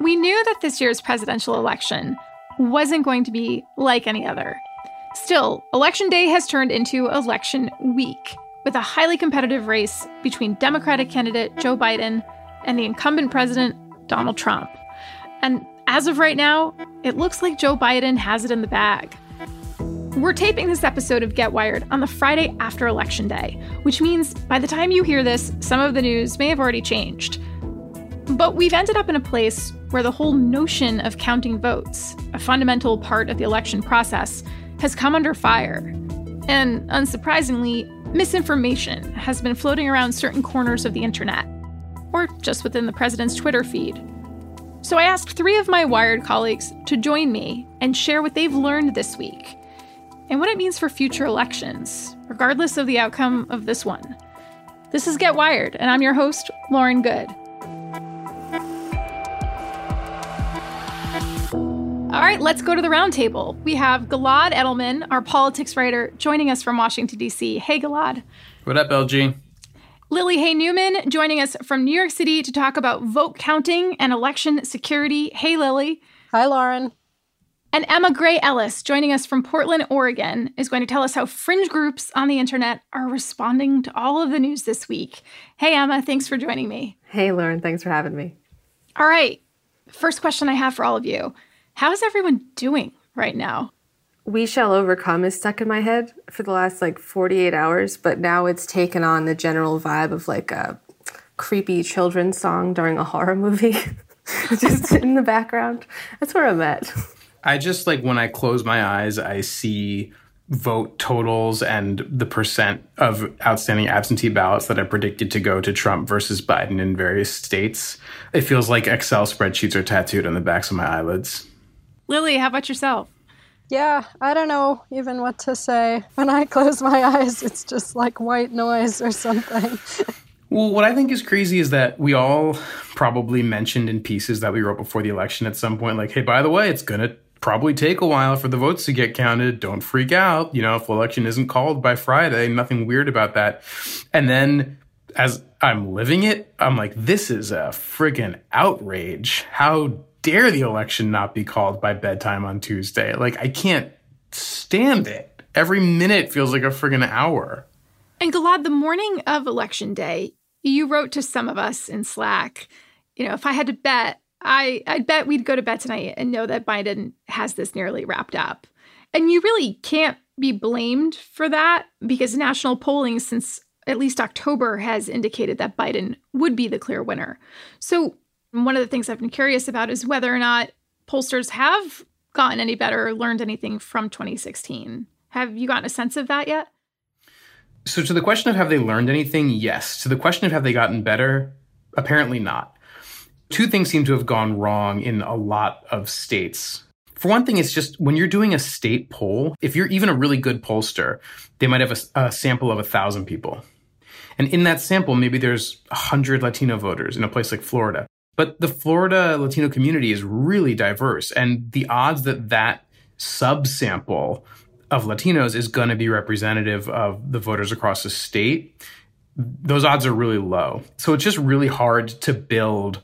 We knew that this year's presidential election wasn't going to be like any other. Still, Election Day has turned into Election Week, with a highly competitive race between Democratic candidate Joe Biden and the incumbent president, Donald Trump. And as of right now, it looks like Joe Biden has it in the bag. We're taping this episode of Get Wired on the Friday after Election Day, which means by the time you hear this, some of the news may have already changed. But we've ended up in a place where the whole notion of counting votes, a fundamental part of the election process, has come under fire. And unsurprisingly, misinformation has been floating around certain corners of the internet, or just within the president's Twitter feed. So I asked three of my Wired colleagues to join me and share what they've learned this week and what it means for future elections, regardless of the outcome of this one. This is Get Wired, and I'm your host, Lauren Goode. All right, let's go to the roundtable. We have Gilad Edelman, our politics writer, joining us from Washington, D.C. Hey, Gilad. What up, LG? Lily Hay Newman joining us from New York City to talk about vote counting and election security. Hey, Lily. Hi, Lauren. And Emma Grey Ellis, joining us from Portland, Oregon, is going to tell us how fringe groups on the internet are responding to all of the news this week. Hey, Emma, thanks for joining me. Hey, Lauren, thanks for having me. All right. First question I have for all of you How is everyone doing right now? We Shall Overcome is stuck in my head for the last like 48 hours, but now it's taken on the general vibe of like a creepy children's song during a horror movie, just in the background. That's where I'm at. I just like when I close my eyes, I see vote totals and the percent of outstanding absentee ballots that are predicted to go to Trump versus Biden in various states. It feels like Excel spreadsheets are tattooed on the backs of my eyelids. Lily, how about yourself? Yeah, I don't know even what to say. When I close my eyes, it's just like white noise or something. Well, what I think is crazy is that we all probably mentioned in pieces that we wrote before the election at some point, like, hey, by the way, it's going to probably take a while for the votes to get counted. Don't freak out. You know, if the election isn't called by Friday, nothing weird about that. And then as I'm living it, I'm like, this is a friggin' outrage. How dare the election not be called by bedtime on Tuesday? Like, I can't stand it. Every minute feels like a friggin' hour. And Gilad, the morning of election day, you wrote to some of us in Slack, you know, if I had to bet, I I bet we'd go to bed tonight and know that Biden has this nearly wrapped up. And you really can't be blamed for that because national polling since at least October has indicated that Biden would be the clear winner. So, one of the things I've been curious about is whether or not pollsters have gotten any better or learned anything from 2016. Have you gotten a sense of that yet? So, to the question of have they learned anything? Yes. To the question of have they gotten better? Apparently not two things seem to have gone wrong in a lot of states. For one thing, it's just when you're doing a state poll, if you're even a really good pollster, they might have a, a sample of a thousand people. And in that sample, maybe there's a hundred Latino voters in a place like Florida. But the Florida Latino community is really diverse. And the odds that that subsample of Latinos is going to be representative of the voters across the state, those odds are really low. So it's just really hard to build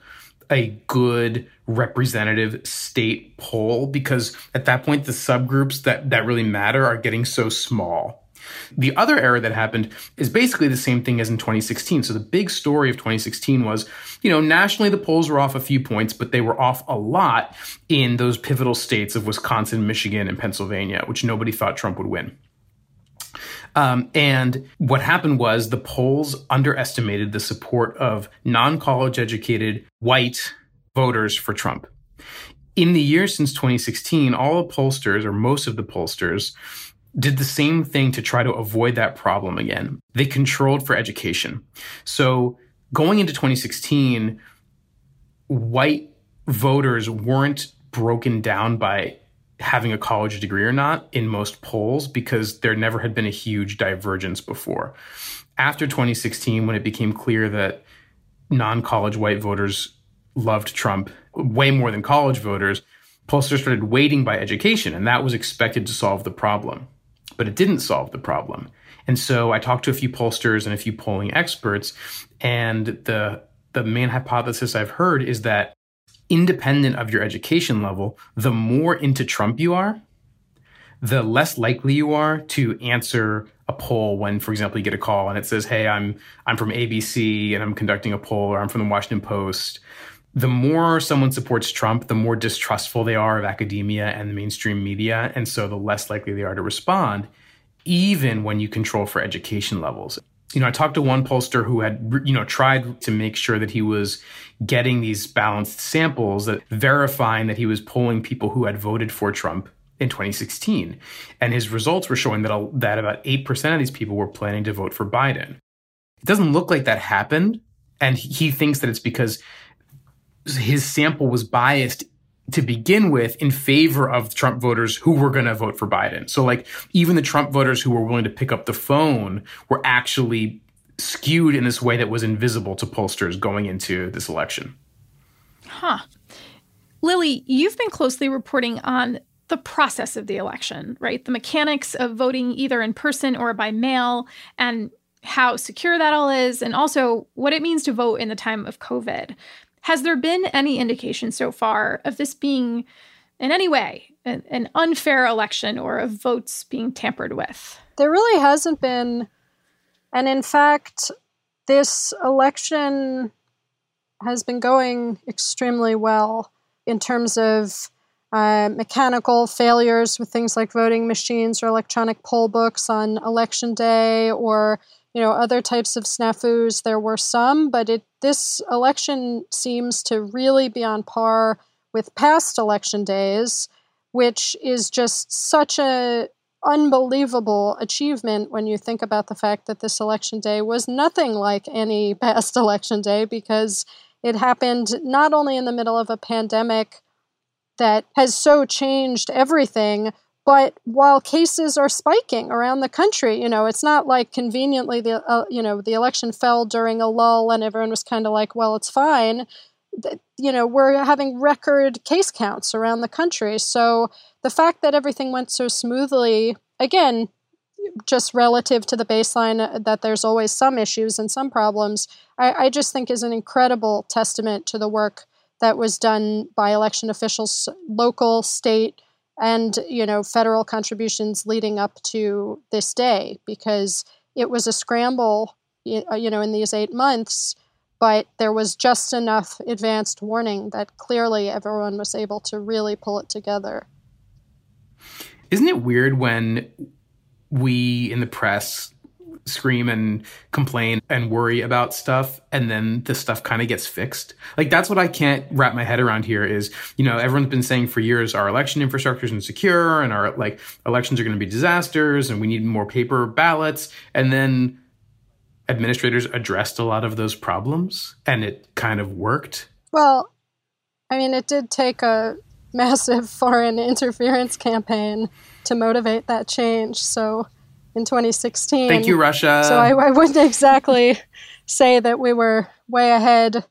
a good representative state poll because at that point the subgroups that that really matter are getting so small. The other error that happened is basically the same thing as in 2016. So the big story of 2016 was, you know, nationally the polls were off a few points, but they were off a lot in those pivotal states of Wisconsin, Michigan, and Pennsylvania, which nobody thought Trump would win. Um, and what happened was the polls underestimated the support of non college educated white voters for Trump. In the years since 2016, all the pollsters, or most of the pollsters, did the same thing to try to avoid that problem again. They controlled for education. So going into 2016, white voters weren't broken down by having a college degree or not in most polls because there never had been a huge divergence before. After 2016, when it became clear that non college white voters loved Trump way more than college voters, pollsters started weighting by education, and that was expected to solve the problem. But it didn't solve the problem. And so I talked to a few pollsters and a few polling experts, and the the main hypothesis I've heard is that independent of your education level, the more into Trump you are, the less likely you are to answer a poll when, for example, you get a call and it says, "Hey, I'm I'm from ABC and I'm conducting a poll," or "I'm from the Washington Post." The more someone supports Trump, the more distrustful they are of academia and the mainstream media, and so the less likely they are to respond, even when you control for education levels you know, I talked to one pollster who had, you know, tried to make sure that he was getting these balanced samples that verifying that he was polling people who had voted for Trump in 2016. And his results were showing that, that about 8% of these people were planning to vote for Biden. It doesn't look like that happened. And he thinks that it's because his sample was biased to begin with in favor of Trump voters who were going to vote for Biden. So, like, even the Trump voters who were willing to pick up the phone were actually skewed in this way that was invisible to pollsters going into this election. Huh. Lily, you've been closely reporting on the process of the election, right? The mechanics of voting either in person or by mail, and how secure that all is, and also what it means to vote in the time of COVID. Has there been any indication so far of this being, in any way, an, an unfair election or of votes being tampered with? There really hasn't been. And in fact, this election has been going extremely well in terms of uh, mechanical failures with things like voting machines or electronic poll books on election day or you know other types of snafus. There were some but it this election seems to really be on par with past election days which is just such a unbelievable achievement when you think about the fact that this election day was nothing like any past election day because it happened not only in the middle of a pandemic that has so changed everything but while cases are spiking around the country, you know, it's not like conveniently the uh, you know the election fell during a lull and everyone was kind of like, well, it's fine. You know, we're having record case counts around the country. So the fact that everything went so smoothly, again, just relative to the baseline uh, that there's always some issues and some problems, I, I just think is an incredible testament to the work that was done by election officials, local, state, and you know federal contributions leading up to this day because it was a scramble uh, you know in these 8 months but there was just enough advanced warning that clearly everyone was able to really pull it together. Isn't it weird when we in the press scream and complain and worry about stuff and then the stuff kind of gets fixed. Like that's what i can't wrap my head around here is you know everyone's been saying for years our election infrastructure is insecure and our like elections are going to be disasters and we need more paper ballots and then administrators addressed a lot of those problems and it kind of worked. Well i mean it did take a massive foreign interference campaign to motivate that change so in 2016. Thank you, Russia. So I, I wouldn't exactly say that we were way ahead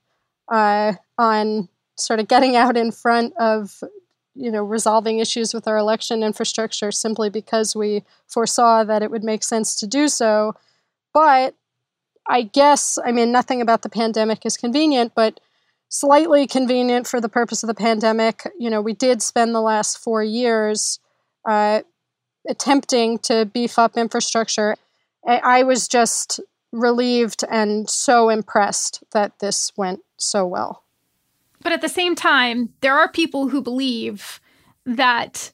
uh, on sort of getting out in front of you know resolving issues with our election infrastructure simply because we foresaw that it would make sense to do so. But I guess I mean nothing about the pandemic is convenient, but slightly convenient for the purpose of the pandemic. You know, we did spend the last four years uh, attempting to beef up infrastructure. I was just relieved and so impressed that this went so well. But at the same time, there are people who believe that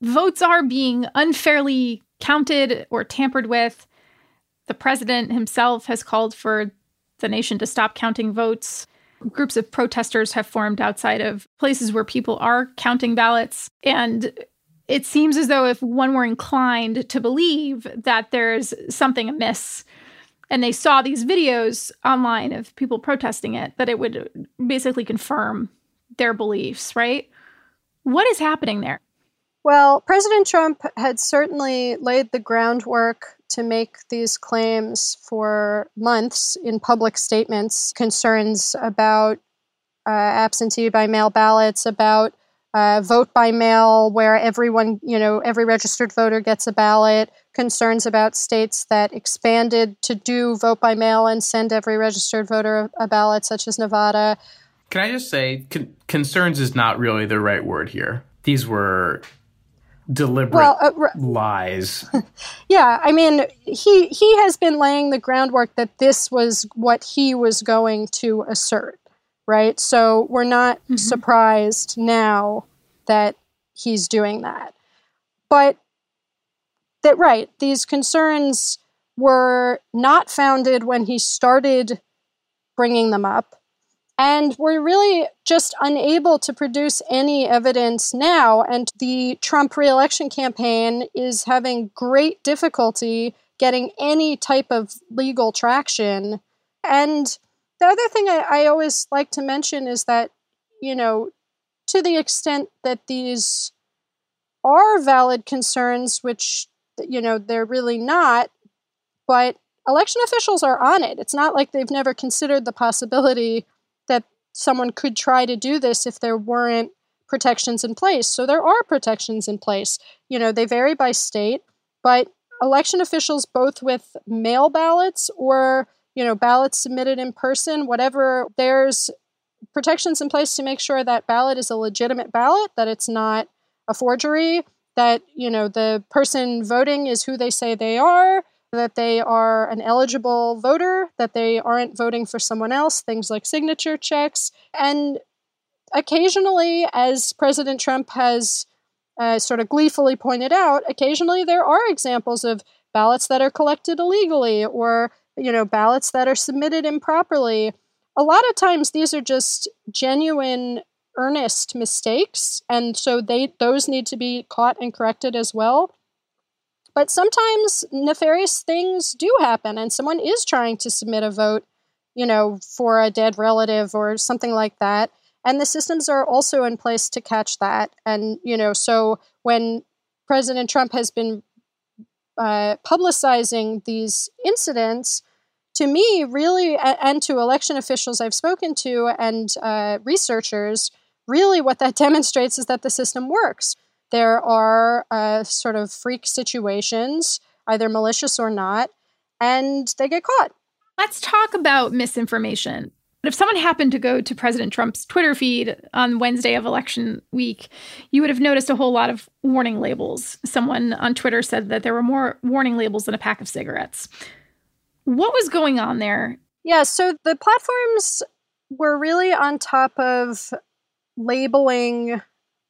votes are being unfairly counted or tampered with. The president himself has called for the nation to stop counting votes. Groups of protesters have formed outside of places where people are counting ballots. And it seems as though if one were inclined to believe that there's something amiss and they saw these videos online of people protesting it, that it would basically confirm their beliefs, right? What is happening there? Well, President Trump had certainly laid the groundwork to make these claims for months in public statements, concerns about uh, absentee by mail ballots, about uh, vote by mail, where everyone, you know, every registered voter gets a ballot, concerns about states that expanded to do vote by mail and send every registered voter a ballot, such as Nevada. Can I just say, con- concerns is not really the right word here. These were deliberate well, uh, lies. yeah, I mean, he he has been laying the groundwork that this was what he was going to assert, right? So we're not mm-hmm. surprised now that he's doing that. But that right, these concerns were not founded when he started bringing them up and we're really just unable to produce any evidence now. And the Trump reelection campaign is having great difficulty getting any type of legal traction. And the other thing I, I always like to mention is that, you know, to the extent that these are valid concerns, which, you know, they're really not, but election officials are on it. It's not like they've never considered the possibility that someone could try to do this if there weren't protections in place. So there are protections in place. You know, they vary by state, but election officials, both with mail ballots or, you know, ballots submitted in person, whatever, there's protections in place to make sure that ballot is a legitimate ballot, that it's not a forgery, that, you know, the person voting is who they say they are, that they are an eligible voter, that they aren't voting for someone else, things like signature checks. And occasionally, as President Trump has uh, sort of gleefully pointed out, occasionally there are examples of ballots that are collected illegally or you know ballots that are submitted improperly a lot of times these are just genuine earnest mistakes and so they those need to be caught and corrected as well but sometimes nefarious things do happen, and someone is trying to submit a vote, you know, for a dead relative or something like that. And the systems are also in place to catch that. And, you know, so when President Trump has been uh, publicizing these incidents, to me, really, and to election officials I've spoken to and uh, researchers, really what that demonstrates is that the system works there are uh, sort of freak situations, either malicious or not, and they get caught. Let's talk about misinformation. If someone happened to go to President Trump's Twitter feed on Wednesday of election week, you would have noticed a whole lot of warning labels. Someone on Twitter said that there were more warning labels than a pack of cigarettes. What was going on there? Yeah, so the platforms were really on top of labeling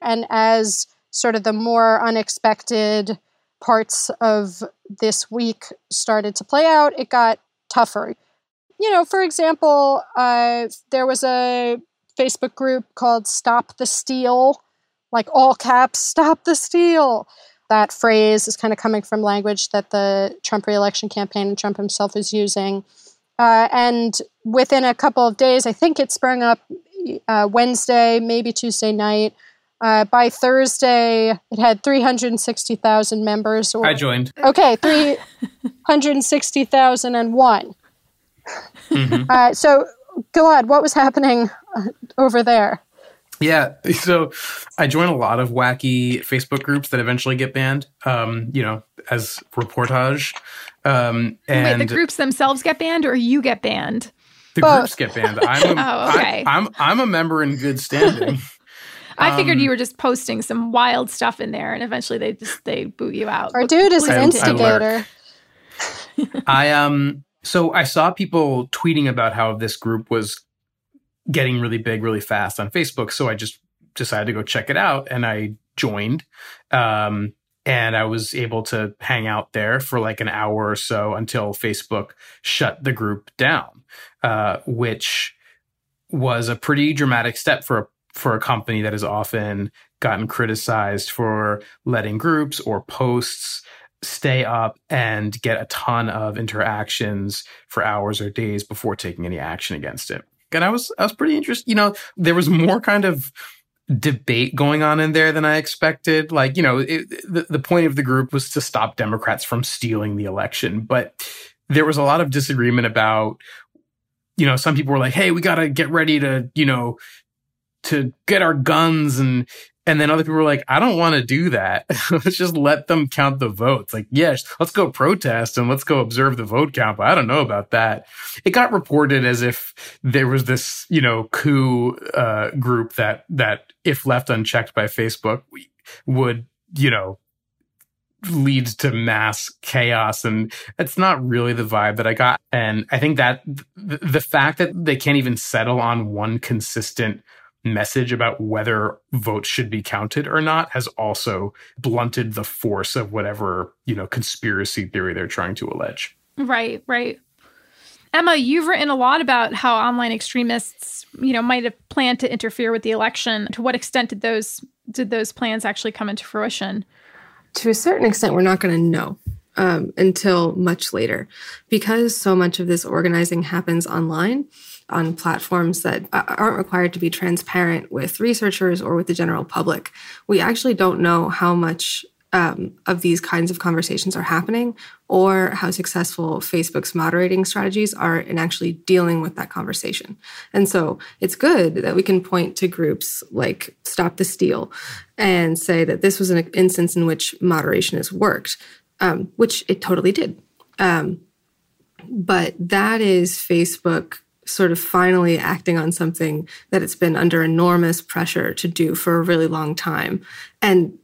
and as sort of the more unexpected parts of this week started to play out, it got tougher. You know, for example, uh, there was a Facebook group called Stop the Steal, like all caps, Stop the Steal. That phrase is kind of coming from language that the Trump reelection campaign and Trump himself is using. Uh, and within a couple of days, I think it sprung up uh, Wednesday, maybe Tuesday night. Uh, by Thursday, it had 360,000 members. Or, I joined. Okay, 360,001. Mm-hmm. Uh, so, Gilad, what was happening over there? Yeah, so I join a lot of wacky Facebook groups that eventually get banned. Um, you know, as reportage. Um, and Wait, the groups themselves get banned, or you get banned? The Both. groups get banned. I'm a, oh, okay. I, I'm I'm a member in good standing. I figured you um, were just posting some wild stuff in there, and eventually they just they boot you out. Our dude is an instigator. I, I um so I saw people tweeting about how this group was getting really big really fast on Facebook, so I just decided to go check it out, and I joined. Um, and I was able to hang out there for like an hour or so until Facebook shut the group down, uh, which was a pretty dramatic step for a for a company that has often gotten criticized for letting groups or posts stay up and get a ton of interactions for hours or days before taking any action against it. And I was I was pretty interested. You know, there was more kind of debate going on in there than I expected. Like, you know, it, the, the point of the group was to stop Democrats from stealing the election, but there was a lot of disagreement about you know, some people were like, "Hey, we got to get ready to, you know, to get our guns and And then other people were like, I don't want to do that. let's just let them count the votes. Like, yes, let's go protest and let's go observe the vote count. But I don't know about that. It got reported as if there was this, you know, coup uh, group that, that if left unchecked by Facebook would, you know, leads to mass chaos and it's not really the vibe that i got and i think that the fact that they can't even settle on one consistent message about whether votes should be counted or not has also blunted the force of whatever, you know, conspiracy theory they're trying to allege. Right, right. Emma, you've written a lot about how online extremists, you know, might have planned to interfere with the election. To what extent did those did those plans actually come into fruition? To a certain extent, we're not going to know um, until much later, because so much of this organizing happens online on platforms that aren't required to be transparent with researchers or with the general public. We actually don't know how much um, of these kinds of conversations are happening or how successful Facebook's moderating strategies are in actually dealing with that conversation. And so it's good that we can point to groups like Stop the Steal and say that this was an instance in which moderation has worked, um, which it totally did. Um, but that is Facebook sort of finally acting on something that it's been under enormous pressure to do for a really long time. And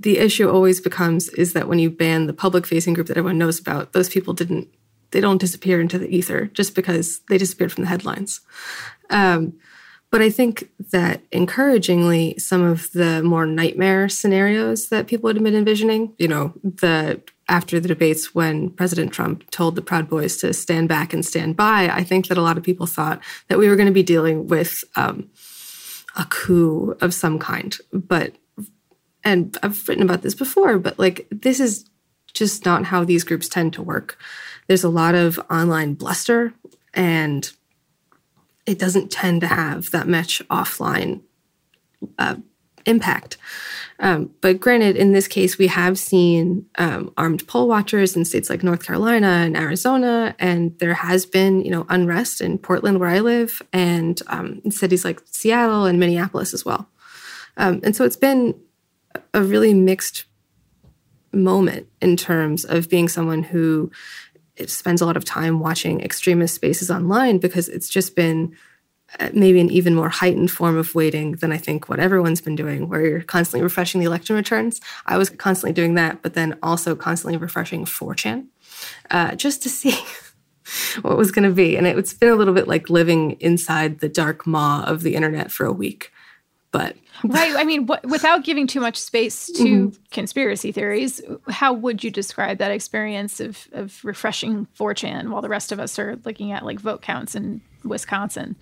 the issue always becomes is that when you ban the public facing group that everyone knows about, those people didn't, they don't disappear into the ether just because they disappeared from the headlines. Um, but I think that encouragingly, some of the more nightmare scenarios that people had been envisioning, you know, the after the debates when President Trump told the Proud Boys to stand back and stand by, I think that a lot of people thought that we were going to be dealing with um, a coup of some kind. But, and I've written about this before, but like this is just not how these groups tend to work. There's a lot of online bluster, and it doesn't tend to have that much offline uh, impact. Um, but granted, in this case, we have seen um, armed poll watchers in states like North Carolina and Arizona, and there has been, you know, unrest in Portland, where I live, and um, cities like Seattle and Minneapolis as well. Um, and so it's been a really mixed moment in terms of being someone who spends a lot of time watching extremist spaces online because it's just been maybe an even more heightened form of waiting than I think what everyone's been doing, where you're constantly refreshing the election returns. I was constantly doing that, but then also constantly refreshing 4chan uh, just to see what was going to be. And it's been a little bit like living inside the dark maw of the internet for a week. But right, I mean, without giving too much space to mm-hmm. conspiracy theories, how would you describe that experience of of refreshing 4chan while the rest of us are looking at like vote counts in Wisconsin?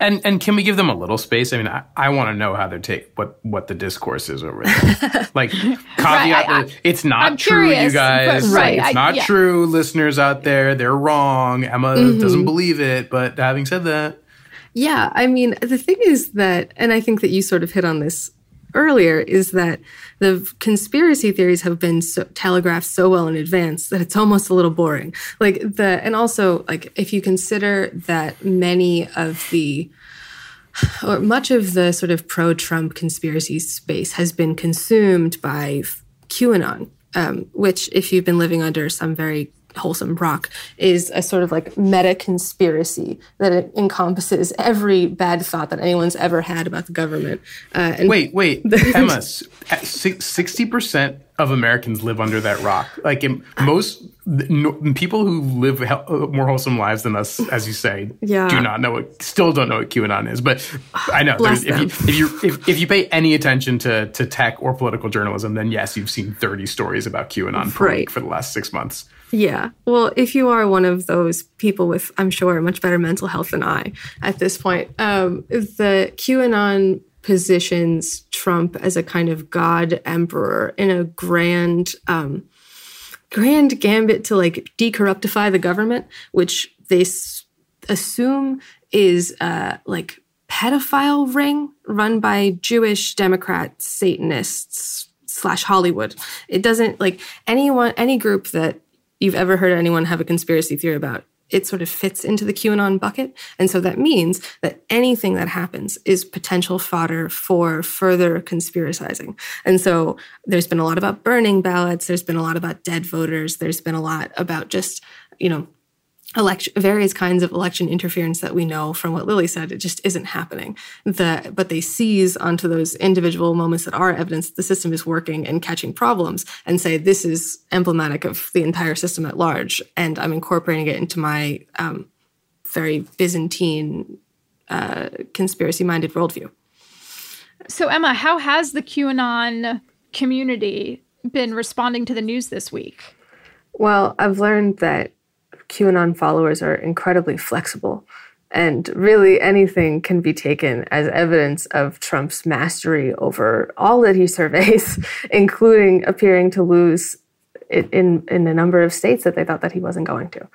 And and can we give them a little space? I mean, I, I want to know how they're take what what the discourse is over there. like caveat, right, I, I, it's not I'm true, curious, you guys. Right, it's not yeah. true, listeners out there. They're wrong. Emma mm-hmm. doesn't believe it. But having said that, yeah, I mean, the thing is that, and I think that you sort of hit on this earlier is that the conspiracy theories have been so, telegraphed so well in advance that it's almost a little boring. Like the, and also like if you consider that many of the, or much of the sort of pro-Trump conspiracy space has been consumed by QAnon, um, which if you've been living under some very wholesome rock is a sort of like meta conspiracy that it encompasses every bad thought that anyone's ever had about the government. Uh, and wait, wait, Emma, sixty percent of Americans live under that rock. Like most no, people who live more wholesome lives than us, as you say, yeah. do not know what, still don't know what QAnon is. But I know if you, if you if, if, you pay any attention to to tech or political journalism, then yes, you've seen thirty stories about QAnon per week for the last six months. Yeah. Well, if you are one of those people with, I'm sure, much better mental health than I at this point, um, the QAnon positions Trump as a kind of god emperor in a grand, um, grand gambit to like decorruptify the government, which they s- assume is uh, like pedophile ring run by Jewish Democrat Satanists slash Hollywood. It doesn't like anyone, any group that you've ever heard anyone have a conspiracy theory about it sort of fits into the QAnon bucket. And so that means that anything that happens is potential fodder for further conspiracizing. And so there's been a lot about burning ballots, there's been a lot about dead voters, there's been a lot about just, you know, election various kinds of election interference that we know from what Lily said it just isn't happening. The, but they seize onto those individual moments that are evidence that the system is working and catching problems and say this is emblematic of the entire system at large and i'm incorporating it into my um, very byzantine uh, conspiracy minded worldview. So emma how has the qanon community been responding to the news this week? Well i've learned that QAnon followers are incredibly flexible. And really, anything can be taken as evidence of Trump's mastery over all that he surveys, including appearing to lose in, in a number of states that they thought that he wasn't going to.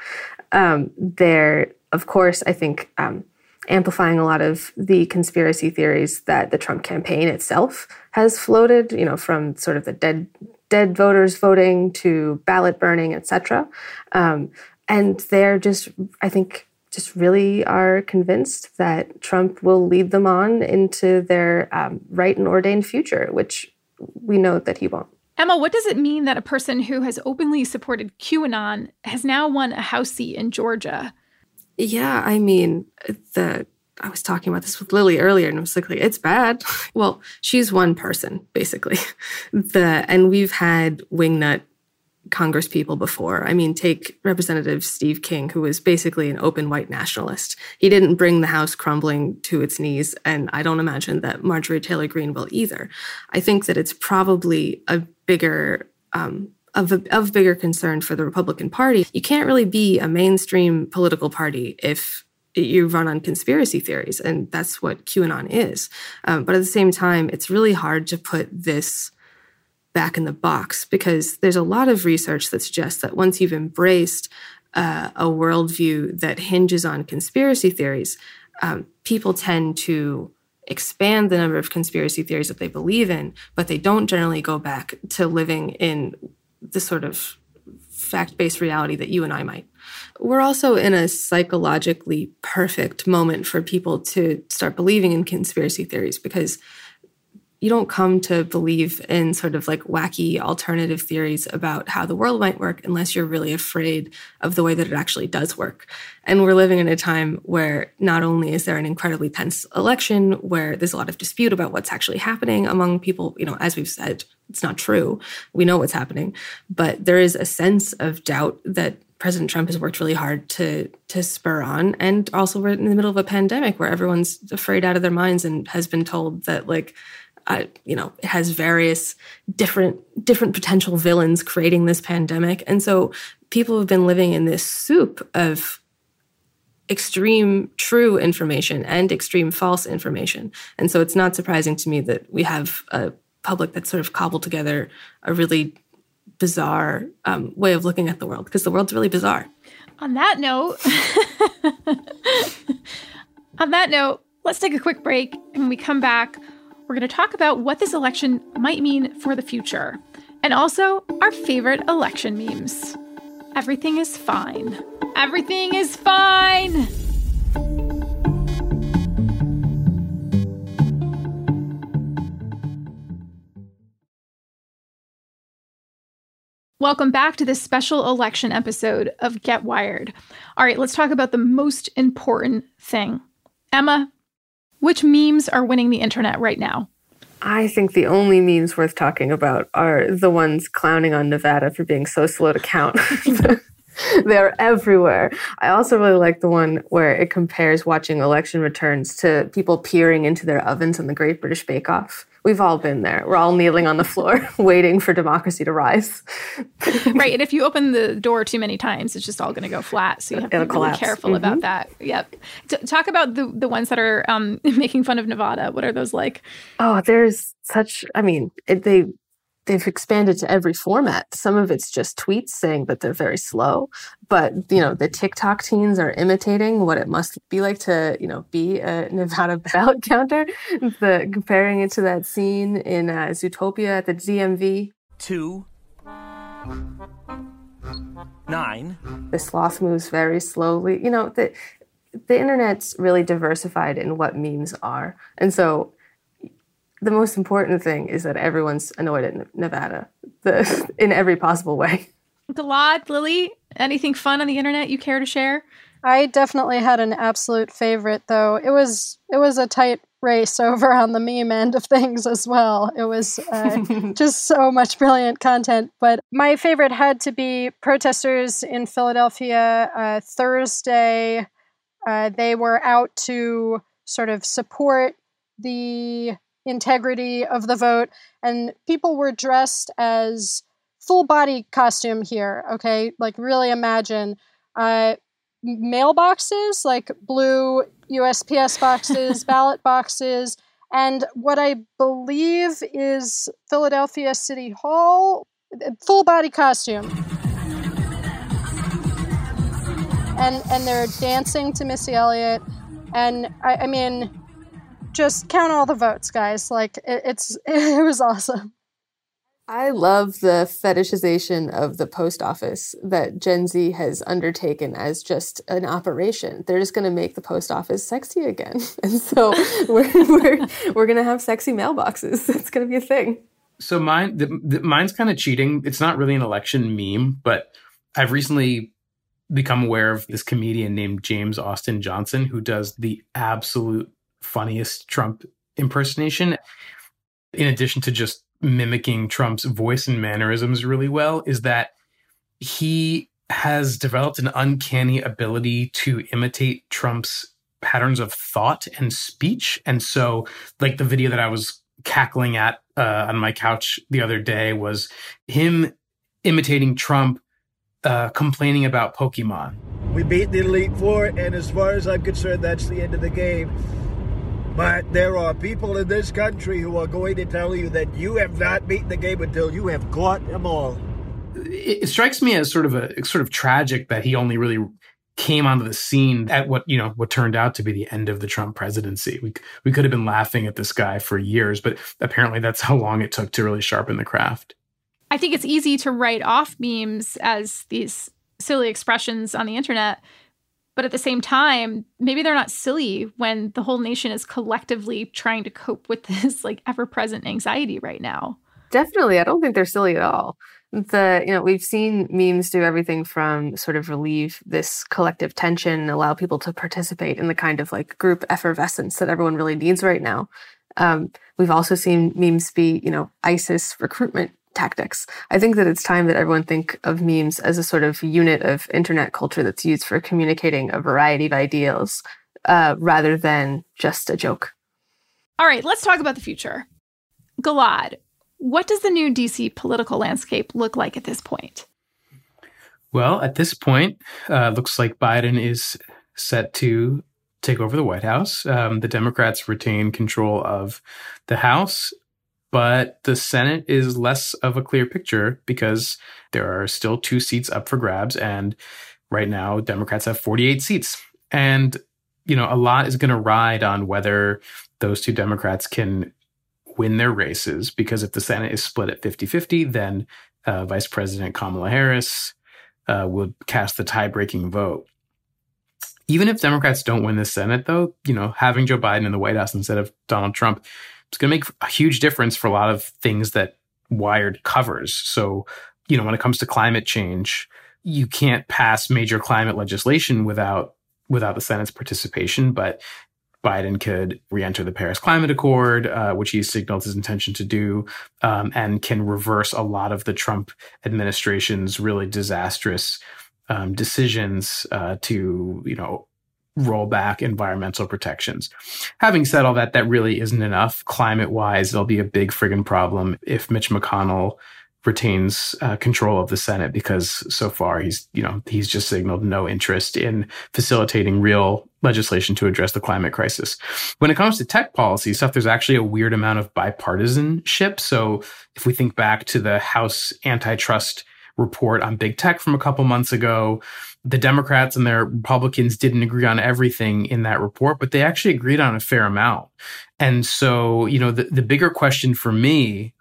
Um, they're, of course, I think, um, amplifying a lot of the conspiracy theories that the Trump campaign itself has floated, you know, from sort of the dead dead voters voting to ballot burning, etc. Um, and they're just, I think, just really are convinced that Trump will lead them on into their um, right and ordained future, which we know that he won't. Emma, what does it mean that a person who has openly supported QAnon has now won a House seat in Georgia? Yeah, I mean, the I was talking about this with Lily earlier, and I was like, it's bad. well, she's one person, basically. The and we've had wingnut Congress people before. I mean, take Representative Steve King, who was basically an open white nationalist. He didn't bring the House crumbling to its knees, and I don't imagine that Marjorie Taylor Greene will either. I think that it's probably a bigger um, of, of bigger concern for the Republican Party. You can't really be a mainstream political party if you run on conspiracy theories, and that's what QAnon is. Um, but at the same time, it's really hard to put this back in the box because there's a lot of research that suggests that once you've embraced uh, a worldview that hinges on conspiracy theories, um, people tend to expand the number of conspiracy theories that they believe in, but they don't generally go back to living in the sort of fact based reality that you and I might. We're also in a psychologically perfect moment for people to start believing in conspiracy theories because you don't come to believe in sort of like wacky alternative theories about how the world might work unless you're really afraid of the way that it actually does work. And we're living in a time where not only is there an incredibly tense election where there's a lot of dispute about what's actually happening among people, you know, as we've said, it's not true. We know what's happening, but there is a sense of doubt that President Trump has worked really hard to to spur on, and also we're in the middle of a pandemic where everyone's afraid out of their minds and has been told that like you know, it has various different different potential villains creating this pandemic, and so people have been living in this soup of extreme true information and extreme false information, and so it's not surprising to me that we have a public that's sort of cobbled together a really bizarre um, way of looking at the world because the world's really bizarre. On that note, on that note, let's take a quick break. And we come back, we're going to talk about what this election might mean for the future, and also our favorite election memes. Everything is fine. Everything is fine! Welcome back to this special election episode of Get Wired. All right, let's talk about the most important thing. Emma, which memes are winning the internet right now? I think the only memes worth talking about are the ones clowning on Nevada for being so slow to count. They're everywhere. I also really like the one where it compares watching election returns to people peering into their ovens in the Great British Bake Off. We've all been there. We're all kneeling on the floor waiting for democracy to rise. right. And if you open the door too many times, it's just all going to go flat. So you have to It'll be really careful mm-hmm. about that. Yep. T- talk about the, the ones that are um, making fun of Nevada. What are those like? Oh, there's such, I mean, it, they they've expanded to every format. Some of it's just tweets saying that they're very slow, but you know the TikTok teens are imitating what it must be like to you know be a Nevada ballot counter. The comparing it to that scene in uh, Zootopia at the DMV. Two. Nine. The sloth moves very slowly. You know, the, the internet's really diversified in what memes are. And so the most important thing is that everyone's annoyed at Nevada the, in every possible way. Gilad, Lily, anything fun on the internet you care to share? I definitely had an absolute favorite though. It was it was a tight race over on the meme end of things as well. It was uh, just so much brilliant content. But my favorite had to be protesters in Philadelphia uh, Thursday. Uh, they were out to sort of support the integrity of the vote, and people were dressed as full body costume here. Okay, like really imagine uh, mailboxes, like blue USPS boxes, ballot boxes, and what I believe is Philadelphia City Hall, full body costume. And and they're dancing to Missy Elliott, and I, I mean, just count all the votes, guys. Like it, it's it was awesome. I love the fetishization of the post office that Gen Z has undertaken as just an operation. They're just going to make the post office sexy again. And so we're, we're, we're going to have sexy mailboxes. It's going to be a thing. So mine, the, the, mine's kind of cheating. It's not really an election meme, but I've recently become aware of this comedian named James Austin Johnson who does the absolute funniest Trump impersonation. In addition to just mimicking Trump's voice and mannerisms really well is that he has developed an uncanny ability to imitate Trump's patterns of thought and speech. And so, like the video that I was cackling at uh, on my couch the other day was him imitating Trump uh, complaining about Pokemon. We beat the Elite Four, and as far as I'm concerned, that's the end of the game. But there are people in this country who are going to tell you that you have not beaten the game until you have caught them all. It, it strikes me as sort of a sort of tragic that he only really came onto the scene at what you know what turned out to be the end of the Trump presidency. We we could have been laughing at this guy for years, but apparently that's how long it took to really sharpen the craft. I think it's easy to write off memes as these silly expressions on the internet but at the same time, maybe they're not silly when the whole nation is collectively trying to cope with this like ever present anxiety right now. Definitely. I don't think they're silly at all. The, you know, we've seen memes do everything from sort of relieve this collective tension allow people to participate in the kind of like group effervescence that everyone really needs right now. Um, we've also seen memes be, you know, ISIS recruitment tactics. I think that it's time that everyone think of memes as a sort of unit of internet culture that's used for communicating a variety of ideals uh, rather than just a joke. All right, let's talk about the future. Gilad, what does the new DC political landscape look like at this point? Well, at this point, uh, looks like Biden is set to take over the White House. Um, the Democrats retain control of the House but the Senate is less of a clear picture because there are still two seats up for grabs. And right now, Democrats have 48 seats. And, you know, a lot is going to ride on whether those two Democrats can win their races. Because if the Senate is split at 50 50, then uh, Vice President Kamala Harris uh, would cast the tie breaking vote. Even if Democrats don't win the Senate, though, you know, having Joe Biden in the White House instead of Donald Trump it's going to make a huge difference for a lot of things that Wired covers. So, you know, when it comes to climate change, you can't pass major climate legislation without without the Senate's participation, but Biden could re-enter the Paris Climate Accord, uh, which he signaled his intention to do, um, and can reverse a lot of the Trump administration's really disastrous um, decisions uh, to, you know, roll back environmental protections. Having said all that, that really isn't enough. Climate wise, there'll be a big friggin' problem if Mitch McConnell retains uh, control of the Senate because so far he's, you know, he's just signaled no interest in facilitating real legislation to address the climate crisis. When it comes to tech policy stuff, there's actually a weird amount of bipartisanship. So if we think back to the House antitrust report on big tech from a couple months ago, the Democrats and their Republicans didn't agree on everything in that report, but they actually agreed on a fair amount. And so, you know, the, the bigger question for me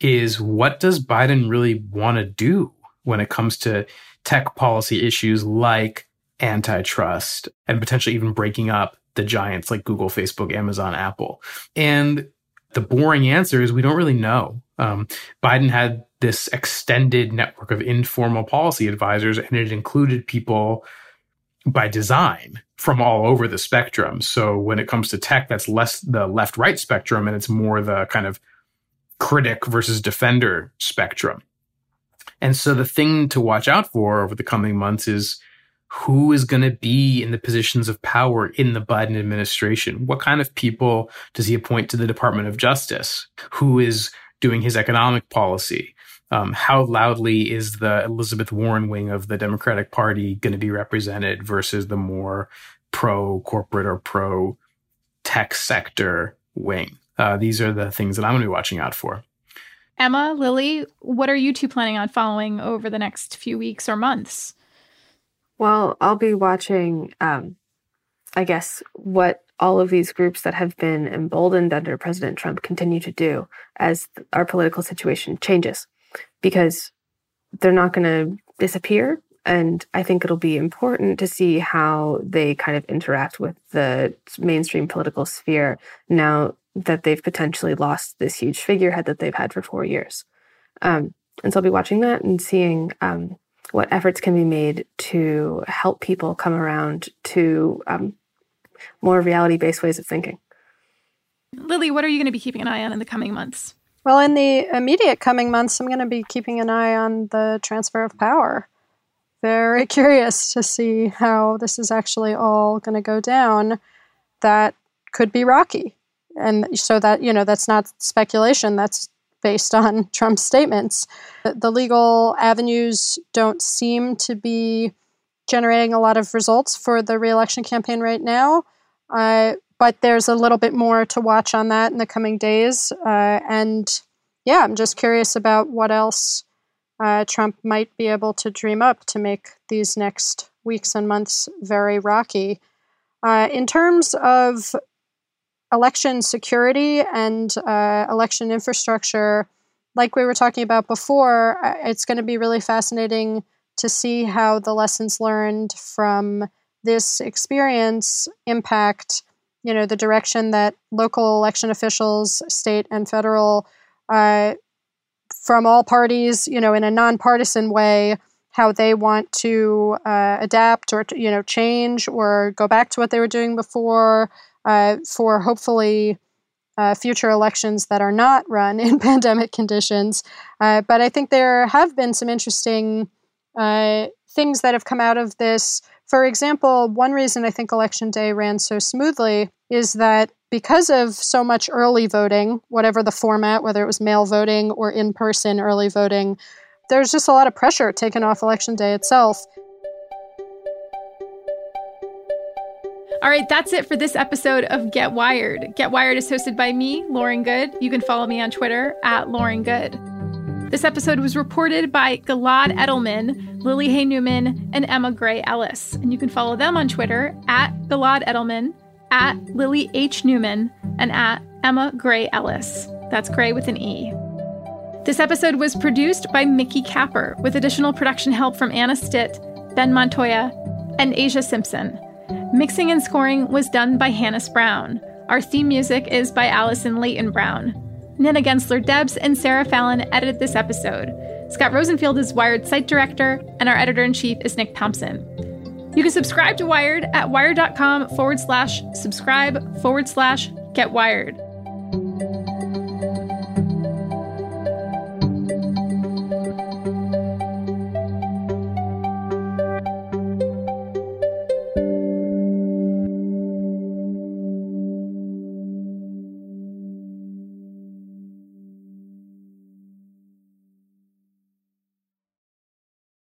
is what does Biden really want to do? when it comes to tech policy issues like antitrust and potentially even breaking up the giants like Google, Facebook, Amazon, Apple. And the boring answer is we don't really know. Um, Biden had this extended network of informal policy advisors, and it included people by design from all over the spectrum. So when it comes to tech, that's less the left right spectrum, and it's more the kind of critic versus defender spectrum. And so the thing to watch out for over the coming months is who is going to be in the positions of power in the Biden administration? What kind of people does he appoint to the Department of Justice? Who is doing his economic policy? Um, how loudly is the Elizabeth Warren wing of the Democratic Party going to be represented versus the more pro corporate or pro tech sector wing? Uh, these are the things that I'm going to be watching out for. Emma, Lily, what are you two planning on following over the next few weeks or months? Well, I'll be watching, um, I guess, what all of these groups that have been emboldened under President Trump continue to do as our political situation changes, because they're not going to disappear. And I think it'll be important to see how they kind of interact with the mainstream political sphere now that they've potentially lost this huge figurehead that they've had for four years. Um, and so I'll be watching that and seeing um, what efforts can be made to help people come around to um, more reality based ways of thinking. Lily, what are you going to be keeping an eye on in the coming months? Well, in the immediate coming months, I'm going to be keeping an eye on the transfer of power. Very curious to see how this is actually all going to go down. That could be rocky. And so that, you know, that's not speculation, that's based on Trump's statements. The legal avenues don't seem to be generating a lot of results for the reelection campaign right now. Uh, but there's a little bit more to watch on that in the coming days. Uh, and yeah, I'm just curious about what else uh, Trump might be able to dream up to make these next weeks and months very rocky. Uh, in terms of election security and uh, election infrastructure, like we were talking about before, uh, it's going to be really fascinating to see how the lessons learned from this experience impact, you know, the direction that local election officials, state and federal, uh, from all parties, you know, in a nonpartisan way, how they want to uh, adapt or you know change or go back to what they were doing before uh, for hopefully uh, future elections that are not run in pandemic conditions. Uh, but I think there have been some interesting uh, things that have come out of this. For example, one reason I think Election Day ran so smoothly is that because of so much early voting, whatever the format, whether it was mail voting or in person early voting, there's just a lot of pressure taken off Election Day itself. All right, that's it for this episode of Get Wired. Get Wired is hosted by me, Lauren Goode. You can follow me on Twitter at Lauren Goode. This episode was reported by Gilad Edelman, Lily Hay Newman, and Emma Grey Ellis. And you can follow them on Twitter at Gilad Edelman, at Lily H. Newman, and at Emma Grey Ellis. That's Grey with an E. This episode was produced by Mickey Capper, with additional production help from Anna Stitt, Ben Montoya, and Asia Simpson. Mixing and scoring was done by Hannis Brown. Our theme music is by Allison Leighton Brown. Nina Gensler Debs and Sarah Fallon edited this episode. Scott Rosenfield is Wired site director, and our editor in chief is Nick Thompson. You can subscribe to Wired at wired.com forward slash subscribe forward slash get wired.